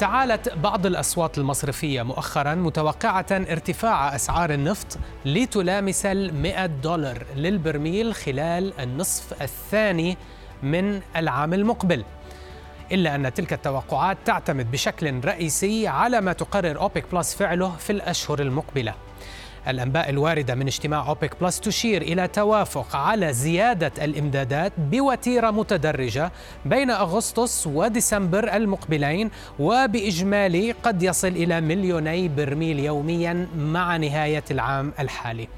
تعالت بعض الأصوات المصرفية مؤخرا متوقعة ارتفاع أسعار النفط لتلامس المئة دولار للبرميل خلال النصف الثاني من العام المقبل. إلا أن تلك التوقعات تعتمد بشكل رئيسي على ما تقرر أوبك بلس فعله في الأشهر المقبلة. الأنباء الواردة من اجتماع أوبك بلس تشير إلى توافق على زيادة الإمدادات بوتيرة متدرجة بين أغسطس وديسمبر المقبلين وبإجمالي قد يصل إلى مليوني برميل يوميا مع نهاية العام الحالي.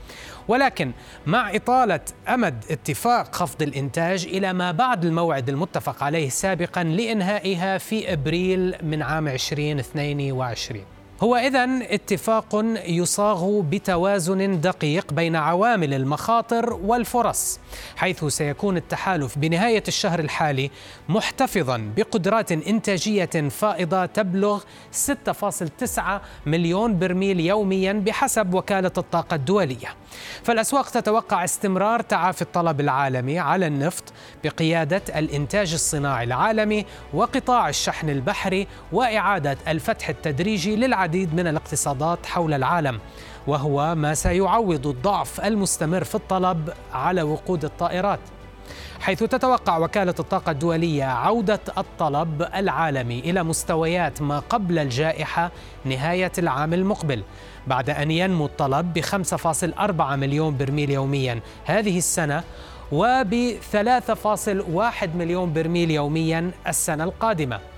ولكن مع إطالة أمد اتفاق خفض الإنتاج إلى ما بعد الموعد المتفق عليه سابقا لإنهائها في أبريل من عام 2022 هو إذا اتفاق يصاغ بتوازن دقيق بين عوامل المخاطر والفرص، حيث سيكون التحالف بنهاية الشهر الحالي محتفظا بقدرات إنتاجية فائضة تبلغ 6.9 مليون برميل يوميا بحسب وكالة الطاقة الدولية. فالأسواق تتوقع استمرار تعافي الطلب العالمي على النفط بقيادة الإنتاج الصناعي العالمي وقطاع الشحن البحري وإعادة الفتح التدريجي للعديد العديد من الاقتصادات حول العالم وهو ما سيعوض الضعف المستمر في الطلب على وقود الطائرات. حيث تتوقع وكالة الطاقة الدولية عودة الطلب العالمي إلى مستويات ما قبل الجائحة نهاية العام المقبل بعد أن ينمو الطلب ب 5.4 مليون برميل يوميا هذه السنة وب 3.1 مليون برميل يوميا السنة القادمة.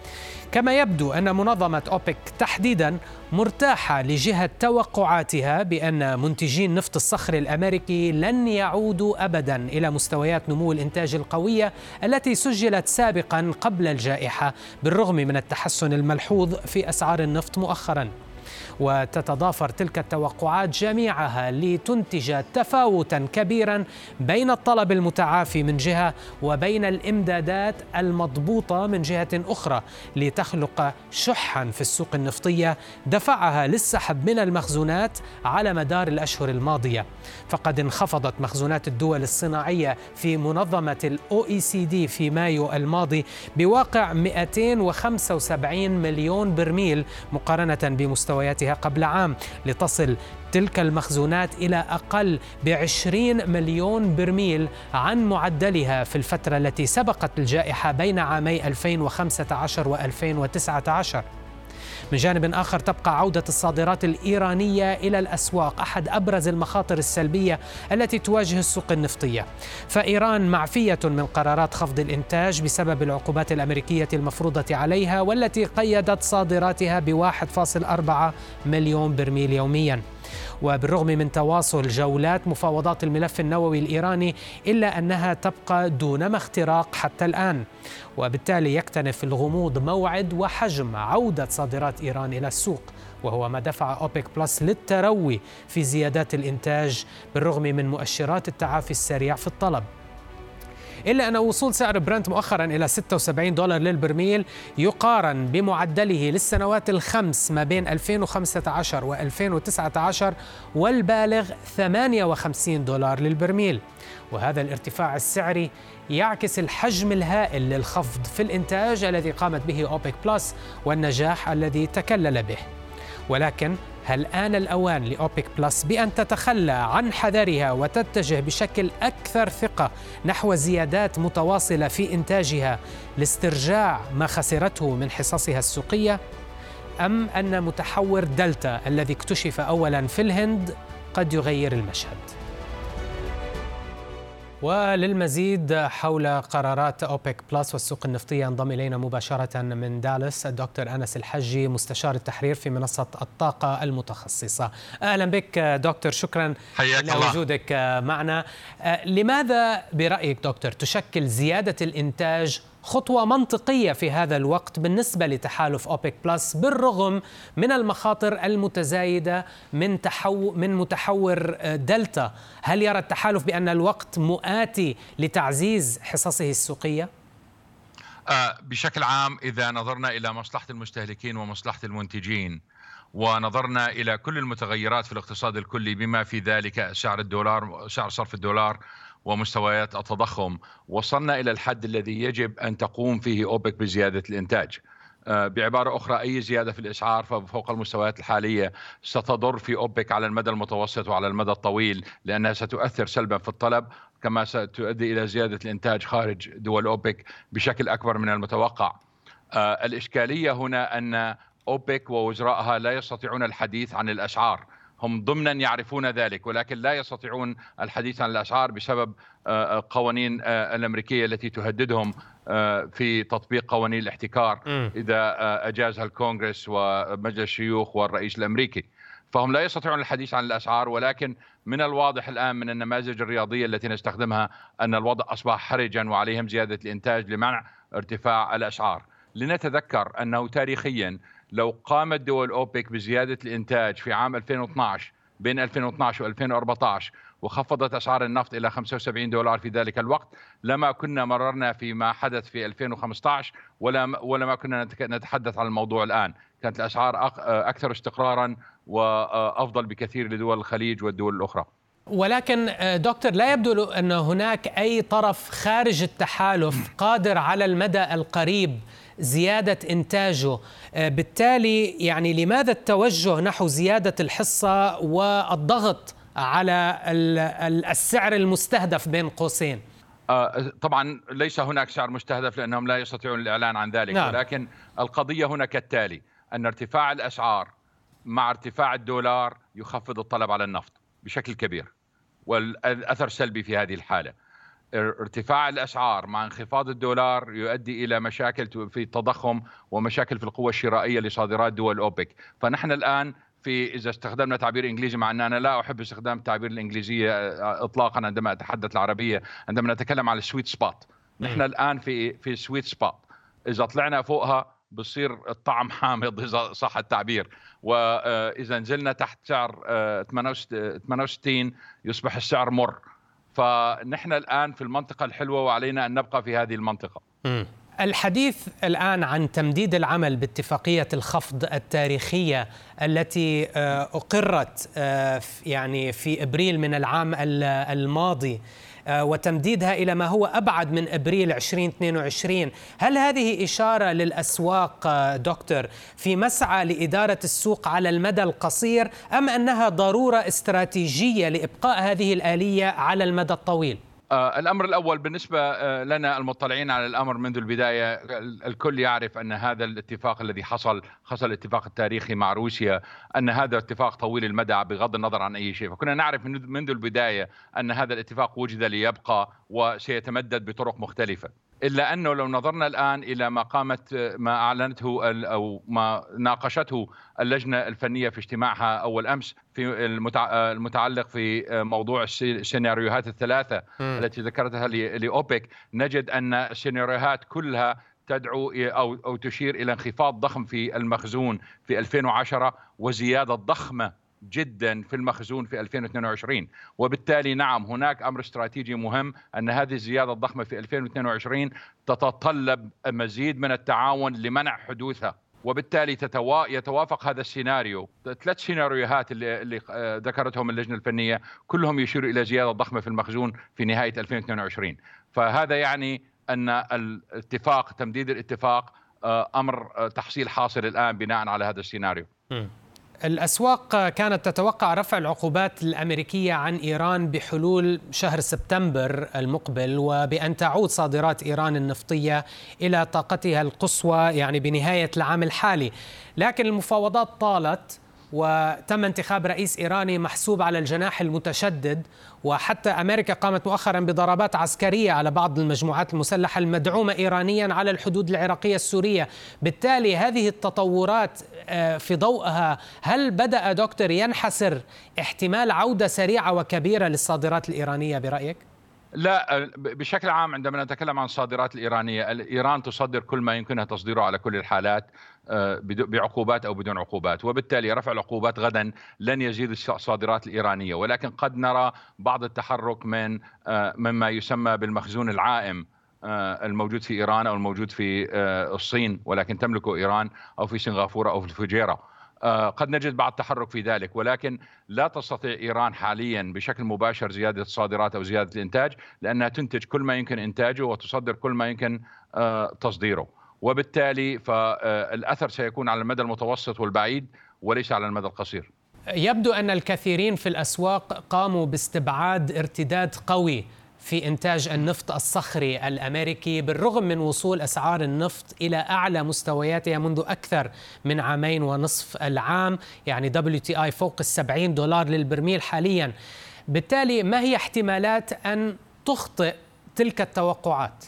كما يبدو أن منظمة أوبك تحديدا مرتاحة لجهة توقعاتها بأن منتجي النفط الصخري الأمريكي لن يعودوا أبدا إلى مستويات نمو الإنتاج القوية التي سجلت سابقا قبل الجائحة بالرغم من التحسن الملحوظ في أسعار النفط مؤخرا. وتتضافر تلك التوقعات جميعها لتنتج تفاوتا كبيرا بين الطلب المتعافي من جهة وبين الإمدادات المضبوطة من جهة أخرى لتخلق شحا في السوق النفطية دفعها للسحب من المخزونات على مدار الأشهر الماضية. فقد انخفضت مخزونات الدول الصناعية في منظمة ال OECD في مايو الماضي بواقع 275 مليون برميل مقارنة بمستويات مخزوناتها قبل عام لتصل تلك المخزونات إلى أقل بعشرين مليون برميل عن معدلها في الفترة التي سبقت الجائحة بين عامي 2015 و 2019 من جانب آخر تبقى عودة الصادرات الإيرانية إلى الأسواق أحد أبرز المخاطر السلبية التي تواجه السوق النفطية. فإيران معفية من قرارات خفض الإنتاج بسبب العقوبات الأمريكية المفروضة عليها والتي قيدت صادراتها ب 1.4 مليون برميل يومياً. وبالرغم من تواصل جولات مفاوضات الملف النووي الإيراني إلا أنها تبقى دونما اختراق حتى الآن. وبالتالي يكتنف الغموض موعد وحجم عودة صادرات إيران إلى السوق وهو ما دفع أوبك بلس للتروي في زيادات الإنتاج بالرغم من مؤشرات التعافي السريع في الطلب. إلا أن وصول سعر برنت مؤخرا إلى 76 دولار للبرميل يقارن بمعدله للسنوات الخمس ما بين 2015 و 2019 والبالغ 58 دولار للبرميل. وهذا الارتفاع السعري يعكس الحجم الهائل للخفض في الإنتاج الذي قامت به أوبك بلس والنجاح الذي تكلل به. ولكن هل آن الأوان لأوبك بلس بأن تتخلى عن حذرها وتتجه بشكل أكثر ثقة نحو زيادات متواصلة في إنتاجها لاسترجاع ما خسرته من حصصها السوقية؟ أم أن متحور دلتا الذي اكتشف أولا في الهند قد يغير المشهد؟ وللمزيد حول قرارات أوبك بلس والسوق النفطية انضم إلينا مباشرة من دالاس الدكتور أنس الحجي مستشار التحرير في منصة الطاقة المتخصصة. أهلا بك دكتور شكرا لوجودك معنا. لماذا برأيك دكتور تشكل زيادة الإنتاج خطوة منطقية في هذا الوقت بالنسبة لتحالف أوبك بلس بالرغم من المخاطر المتزايدة من تحو من متحور دلتا هل يرى التحالف بأن الوقت مؤاتي لتعزيز حصصه السوقية؟ آه، بشكل عام إذا نظرنا إلى مصلحة المستهلكين ومصلحة المنتجين ونظرنا إلى كل المتغيرات في الاقتصاد الكلي بما في ذلك سعر الدولار سعر صرف الدولار ومستويات التضخم. وصلنا إلى الحد الذي يجب أن تقوم فيه أوبك بزيادة الإنتاج. آه، بعبارة أخرى أي زيادة في الإسعار فوق المستويات الحالية ستضر في أوبك على المدى المتوسط وعلى المدى الطويل لأنها ستؤثر سلبا في الطلب كما ستؤدي إلى زيادة الإنتاج خارج دول أوبك بشكل أكبر من المتوقع. آه، الإشكالية هنا أن أوبك ووزرائها لا يستطيعون الحديث عن الأسعار. هم ضمنا يعرفون ذلك ولكن لا يستطيعون الحديث عن الاسعار بسبب آه، آه، قوانين آه، الأمريكية التي تهددهم في تطبيق قوانين الاحتكار إذا اجازها الكونغرس ومجلس الشيوخ والرئيس الأمريكي. فهم لا يستطيعون الحديث عن الاسعار ولكن من الواضح الآن من النماذج الرياضية التي نستخدمها أن الوضع أصبح حرجا وعليهم زيادة الإنتاج لمنع ارتفاع الاسعار لنتذكر أنه تاريخيا لو قامت دول أوبك بزيادة الإنتاج في عام 2012 بين 2012 و2014 وخفضت أسعار النفط إلى 75 دولار في ذلك الوقت لما كنا مررنا فيما حدث في 2015 ولا ولا كنا نتحدث عن الموضوع الآن. كانت الأسعار أكثر استقرارا وافضل بكثير لدول الخليج والدول الأخرى. ولكن دكتور لا يبدو أن هناك أي طرف خارج التحالف قادر على المدى القريب زيادة إنتاجه. آه، بالتالي يعني لماذا التوجه نحو زيادة الحصة والضغط على السعر المستهدف بين قوسين؟ آه، طبعا ليس هناك سعر مستهدف لأنهم لا يستطيعون الإعلان عن ذلك نعم. ولكن القضية هنا كالتالي أن ارتفاع الأسعار مع ارتفاع الدولار يخفض الطلب على النفط بشكل كبير والأثر سلبي في هذه الحالة. ارتفاع الأسعار مع انخفاض الدولار يؤدي إلى مشاكل في التضخم ومشاكل في القوة الشرائية لصادرات دول أوبك، فنحن الآن في إذا استخدمنا تعبير إنجليزي مع ان أنا لا أحب استخدام التعبير الانجليزيه آه، اطلاقا عندما أتحدث العربية، عندما نتكلم عن ال sweet spot، نحن الآن في في sweet spot، إذا طلعنا فوقها بصير الطعم حامض إذا صح التعبير. واذا نزلنا تحت سعر 68 آه، يصبح السعر مر. فنحن الآن في المنطقة الحلوة وعلينا أن نبقى في هذه المنطقة م. الحديث الآن عن تمديد العمل باتفاقية الخفض التاريخية التي آه، أقرت آه، يعني في إبريل من العام الماضي وتمديدها إلى ما هو أبعد من أبريل 2022 هل هذه إشارة للأسواق آه، دكتور في مسعى لإدارة السوق على المدى القصير أم أنها ضرورة استراتيجية لإبقاء هذه الآلية على المدى الطويل؟ آه، الأمر الأول بالنسبة آه، لنا المطلعين على الأمر منذ البداية الكل يعرف أن هذا الاتفاق الذي حصل حصل الاتفاق التاريخي مع روسيا أن هذا اتفاق طويل المدى بغض النظر عن أي شيء. فكنا نعرف منذ البداية أن هذا الاتفاق وجد ليبقى وسيتمدد بطرق مختلفة. إلا أنه لو نظرنا الآن إلى ما قامت ما أعلنته أو ما ناقشته اللجنة الفنية في اجتماعها أول أمس في المتعلق في موضوع السيناريوهات الثلاثة م. التي ذكرتها لأوبك نجد أن السيناريوهات كلها تدعو أو أو تشير إلى انخفاض ضخم في المخزون في 2010 وزيادة ضخمة جدا في المخزون في 2022 وبالتالي نعم هناك أمر استراتيجي مهم أن هذه الزيادة الضخمة في 2022 تتطلب مزيد من التعاون لمنع حدوثها. وبالتالي تتوا... يتوافق هذا السيناريو. ثلاث سيناريوهات اللي, اللي آه، ذكرتهم اللجنة الفنية كلهم يشيروا إلى زيادة ضخمه في المخزون في نهاية 2022 فهذا يعني أن الاتفاق تمديد الاتفاق آه، أمر آه، تحصيل حاصل الآن بناء على هذا السيناريو. الأسواق كانت تتوقع رفع العقوبات الأمريكية عن إيران بحلول شهر سبتمبر المقبل وبأن تعود صادرات إيران النفطية إلى طاقتها القصوى يعني بنهاية العام الحالي. لكن المفاوضات طالت وتم انتخاب رئيس إيراني محسوب على الجناح المتشدد وحتى أمريكا قامت مؤخرا بضربات عسكرية على بعض المجموعات المسلحة المدعومة ايرانيا على الحدود العراقية السورية، بالتالي هذه التطورات آه، في ضوءها هل بدأ دكتور ينحسر احتمال عودة سريعة وكبيرة للصادرات الإيرانية برأيك؟ لا بشكل عام عندما نتكلم عن الصادرات الإيرانية إيران تصدر كل ما يمكنها تصديره على كل الحالات آه، بعقوبات أو بدون عقوبات. وبالتالي رفع العقوبات غدا لن يزيد الصادرات الإيرانية. ولكن قد نرى بعض التحرك من آه، مما يسمى بالمخزون العائم آه، الموجود في إيران أو الموجود في الصين ولكن تملكه إيران أو في سنغافورة أو في الفجيرة. قد نجد بعض تحرك في ذلك ولكن لا تستطيع إيران حاليا بشكل مباشر زيادة الصادرات أو زيادة الإنتاج لأنها تنتج كل ما يمكن إنتاجه وتصدر كل ما يمكن آه، تصديره. وبالتالي فالاثر سيكون على المدى المتوسط والبعيد وليس على المدى القصير. يبدو أن الكثيرين في الأسواق قاموا باستبعاد ارتداد قوي. في إنتاج النفط الصخري الأمريكي بالرغم من وصول أسعار النفط إلى أعلى مستوياتها منذ أكثر من عامين ونصف العام يعني WTI فوق السبعين دولار للبرميل حاليا. بالتالي ما هي احتمالات أن تخطئ تلك التوقعات؟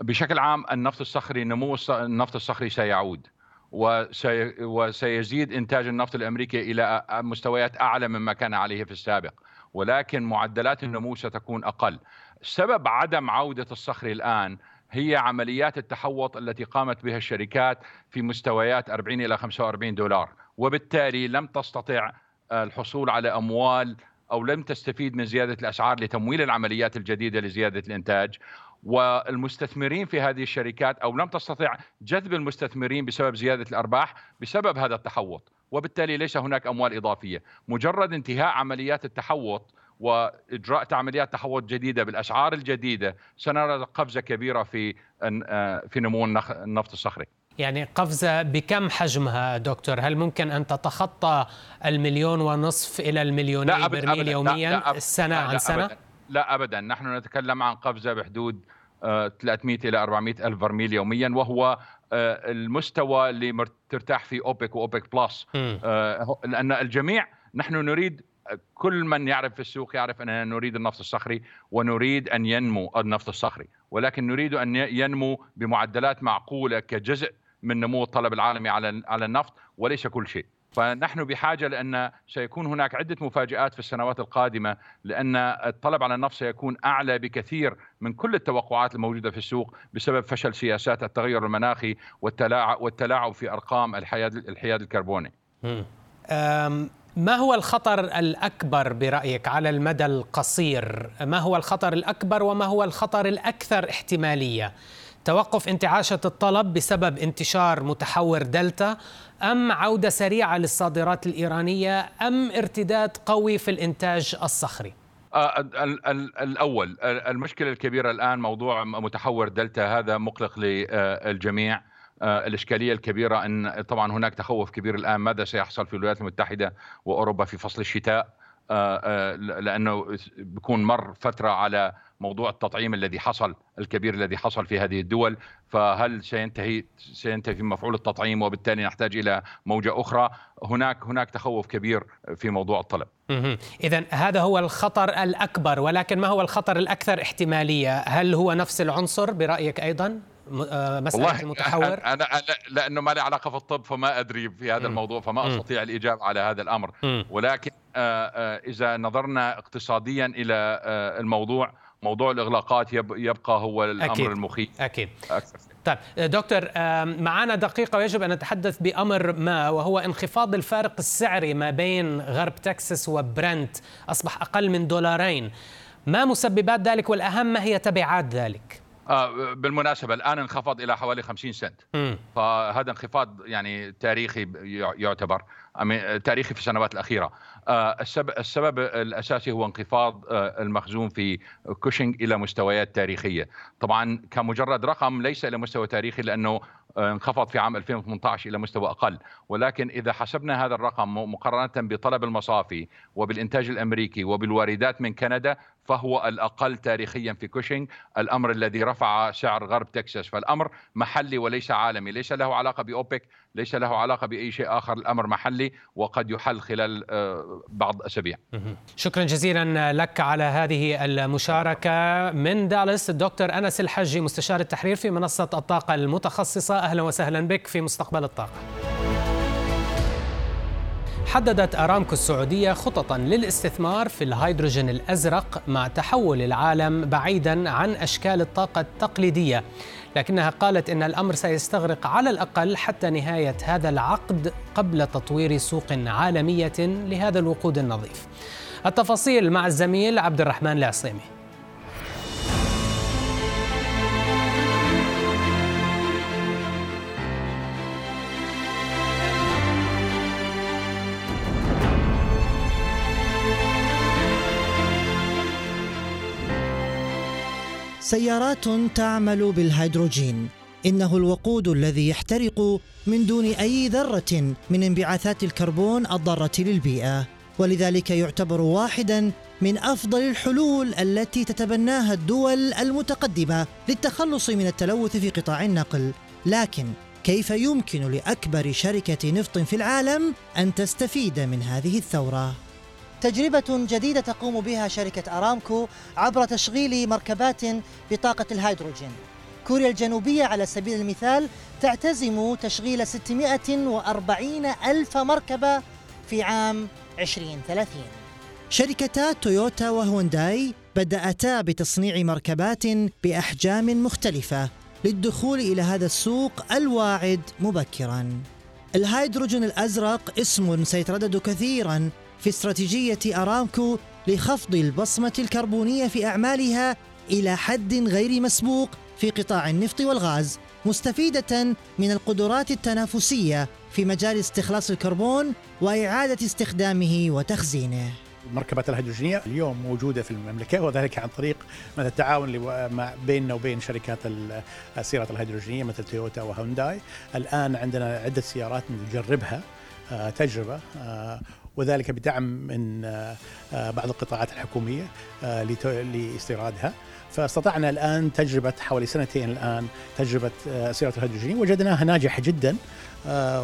بشكل عام النفط الصخري نمو النفط الصخري سيعود وسي وسيزيد إنتاج النفط الأمريكي إلى مستويات أعلى مما كان عليه في السابق. ولكن معدلات النمو ستكون أقل. سبب عدم عودة الصخر الآن هي عمليات التحوط التي قامت بها الشركات في مستويات 40 إلى 45 دولار وبالتالي لم تستطع الحصول على أموال أو لم تستفيد من زيادة الأسعار لتمويل العمليات الجديدة لزيادة الإنتاج. والمستثمرين في هذه الشركات أو لم تستطع جذب المستثمرين بسبب زيادة الأرباح بسبب هذا التحوط وبالتالي ليس هناك أموال إضافية. مجرد انتهاء عمليات التحوط وإجراء عمليات تحوط جديدة بالاسعار الجديدة سنرى قفزة كبيرة في آه، في نمو النفط الصخري. يعني قفزة بكم حجمها دكتور؟ هل ممكن أن تتخطى المليون ونصف إلى المليونين برميل يوميا لا لا سنة لا عن سنة؟ أبداً لا أبدا. نحن نتكلم عن قفزة بحدود 300 آه، إلى 400 ألف برميل يوميا وهو آه، المستوى اللي ترتاح فيه أوبك وأوبك بلس. لأن الجميع نحن نريد كل من يعرف في السوق يعرف أننا نريد النفط الصخري ونريد أن ينمو النفط الصخري ولكن نريد أن ينمو بمعدلات معقولة كجزء من نمو الطلب العالمي على على النفط وليس كل شيء فنحن بحاجة لأن سيكون هناك عدة مفاجآت في السنوات القادمة لأن الطلب على النفط سيكون أعلى بكثير من كل التوقعات الموجودة في السوق بسبب فشل سياسات التغير المناخي والتلاعب والتلاعب في أرقام الحياد الحياد الكربوني. ما هو الخطر الأكبر برأيك على المدى القصير؟ ما هو الخطر الأكبر وما هو الخطر الأكثر احتمالية؟ توقف انتعاشة الطلب بسبب انتشار متحور دلتا أم عودة سريعة للصادرات الإيرانية أم ارتداد قوي في الإنتاج الصخري؟ آه، الأول المشكلة الكبيرة الآن موضوع متحور دلتا هذا مقلق للجميع الإشكالية الكبيرة أن طبعا هناك تخوف كبير الآن ماذا سيحصل في الولايات المتحدة وأوروبا في فصل الشتاء. آه، لأنه بيكون مر فترة على موضوع التطعيم الذي حصل الكبير الذي حصل في هذه الدول. فهل سينتهي سينتهي مفعول التطعيم وبالتالي نحتاج إلى موجة أخرى؟ هناك هناك تخوف كبير في موضوع الطلب. اذا هذا هو الخطر الأكبر ولكن ما هو الخطر الأكثر احتمالية؟ هل هو نفس العنصر برأيك أيضا؟ آه، مسألة المتحور. أنا لأنه ما لي علاقة في الطب فما أدري في هذا الموضوع فما أستطيع الإجابة على هذا الأمر. ولكن آه، آه، إذا نظرنا اقتصاديا إلى الموضوع موضوع الإغلاقات يبقى هو الأمر أكيد. المخيف. أكيد. أكثر. طيب دكتور معنا دقيقة ويجب أن نتحدث بأمر ما وهو انخفاض الفارق السعري ما بين غرب تكساس وبرنت أصبح أقل من دولارين. ما مسببات ذلك والأهم ما هي تبعات ذلك؟ آه بالمناسبة الآن انخفض إلى حوالي 50 سنت. م. فهذا انخفاض يعني تاريخي يعتبر. تاريخي في السنوات الأخيرة. آه، السبب, الأساسي هو انخفاض آه، المخزون في كوشنج إلى مستويات تاريخية. طبعا كمجرد رقم ليس إلى مستوى تاريخي لأنه آه، انخفض في عام 2018 إلى مستوى أقل، ولكن إذا حسبنا هذا الرقم مقارنة بطلب المصافي وبالإنتاج الأمريكي وبالواردات من كندا فهو الأقل تاريخيا في كوشنج، الأمر الذي رفع سعر غرب تكساس، فالأمر محلي وليس عالمي، ليس له علاقة بأوبك، ليس له علاقة بأي شيء آخر، الأمر محلي وقد يحل خلال آه، بعض أسابيع. شكرا جزيلا لك على هذه المشاركة. من دالاس الدكتور أنس الحجي مستشار التحرير في منصة الطاقة المتخصصة. أهلا وسهلا بك في مستقبل الطاقة. حددت أرامكو السعودية خططا للاستثمار في الهيدروجين الأزرق مع تحول العالم بعيدا عن أشكال الطاقة التقليدية. لكنها قالت إن الأمر سيستغرق على الأقل حتى نهاية هذا العقد قبل تطوير سوق عالمية لهذا الوقود النظيف. التفاصيل مع الزميل عبد الرحمن العصيمي. سيارات تعمل بالهيدروجين. إنه الوقود الذي يحترق من دون أي ذرة من انبعاثات الكربون الضارة للبيئة. ولذلك يعتبر واحدا من أفضل الحلول التي تتبناها الدول المتقدمة للتخلص من التلوث في قطاع النقل. لكن كيف يمكن لأكبر شركة نفط في العالم أن تستفيد من هذه الثورة؟ تجربة جديدة تقوم بها شركة أرامكو عبر تشغيل مركبات بطاقة الهيدروجين. كوريا الجنوبية على سبيل المثال تعتزم تشغيل 640 ألف مركبة في عام 2030 شركتا تويوتا وهونداي بدأتا بتصنيع مركبات بأحجام مختلفة للدخول إلى هذا السوق الواعد مبكرا. الهيدروجين الأزرق اسم سيتردد كثيرا في استراتيجية أرامكو لخفض البصمة الكربونية في أعمالها إلى حد غير مسبوق في قطاع النفط والغاز مستفيدة من القدرات التنافسية في مجال استخلاص الكربون وإعادة استخدامه وتخزينه. المركبات الهيدروجينية اليوم موجودة في المملكة وذلك عن طريق مثل التعاون بيننا وبين شركات السيارات الهيدروجينية مثل تويوتا وهونداي. الآن عندنا عدة سيارات نجربها آه، تجربة آه، وذلك بدعم من آه، بعض القطاعات الحكومية لاستيرادها. فاستطعنا الآن تجربة حوالي سنتين الآن تجربة سيارة الهيدروجين وجدناها ناجحة جدا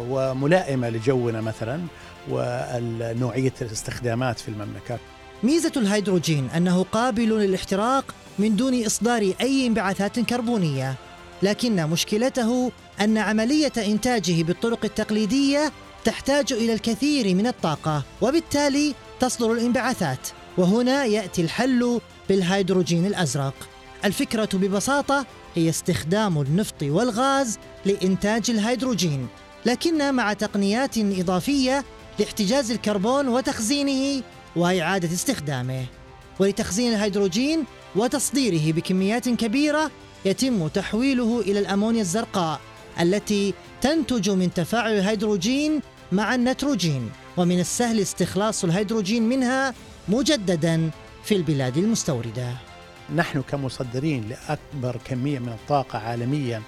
وملائمة لجونا مثلا ونوعية الاستخدامات في المملكة. ميزة الهيدروجين أنه قابل للاحتراق من دون إصدار أي انبعاثات كربونية. لكن مشكلته أن عملية إنتاجه بالطرق التقليدية تحتاج إلى الكثير من الطاقة وبالتالي تصدر الانبعاثات. وهنا يأتي الحل بالهيدروجين الأزرق. الفكرة ببساطة هي استخدام النفط والغاز لإنتاج الهيدروجين. لكن مع تقنيات إضافية لاحتجاز الكربون وتخزينه وإعادة استخدامه. ولتخزين الهيدروجين وتصديره بكميات كبيرة يتم تحويله إلى الأمونيا الزرقاء. التي تنتج من تفاعل الهيدروجين مع النيتروجين ومن السهل استخلاص الهيدروجين منها مجددا في البلاد المستوردة. نحن كمصدرين لأكبر كمية من الطاقة عالميا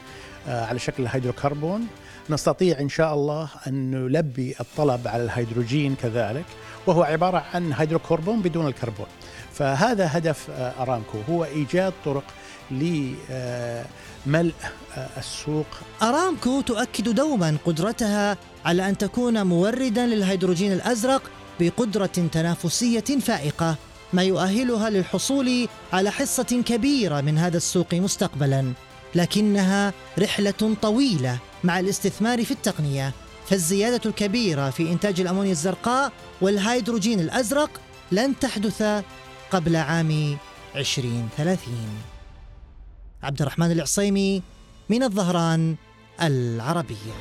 آه، على شكل الهيدروكربون نستطيع إن شاء الله أن نلبي الطلب على الهيدروجين كذلك وهو عبارة عن هيدروكربون بدون الكربون. فهذا هدف آه، أرامكو هو إيجاد طرق لملء آه، السوق. أرامكو تؤكد دوما قدرتها على أن تكون موردا للهيدروجين الأزرق بقدرة تنافسية فائقة ما يؤهلها للحصول على حصة كبيرة من هذا السوق مستقبلا لكنها رحلة طويلة مع الاستثمار في التقنية. فالزيادة الكبيرة في إنتاج الأمونيا الزرقاء والهيدروجين الأزرق لن تحدث قبل عام 2030 عبد الرحمن العصيمي من الظهران العربية.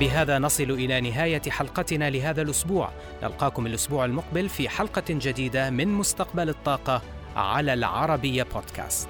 بهذا نصل إلى نهاية حلقتنا لهذا الأسبوع. نلقاكم الأسبوع المقبل في حلقة جديدة من مستقبل الطاقة على العربية بودكاست.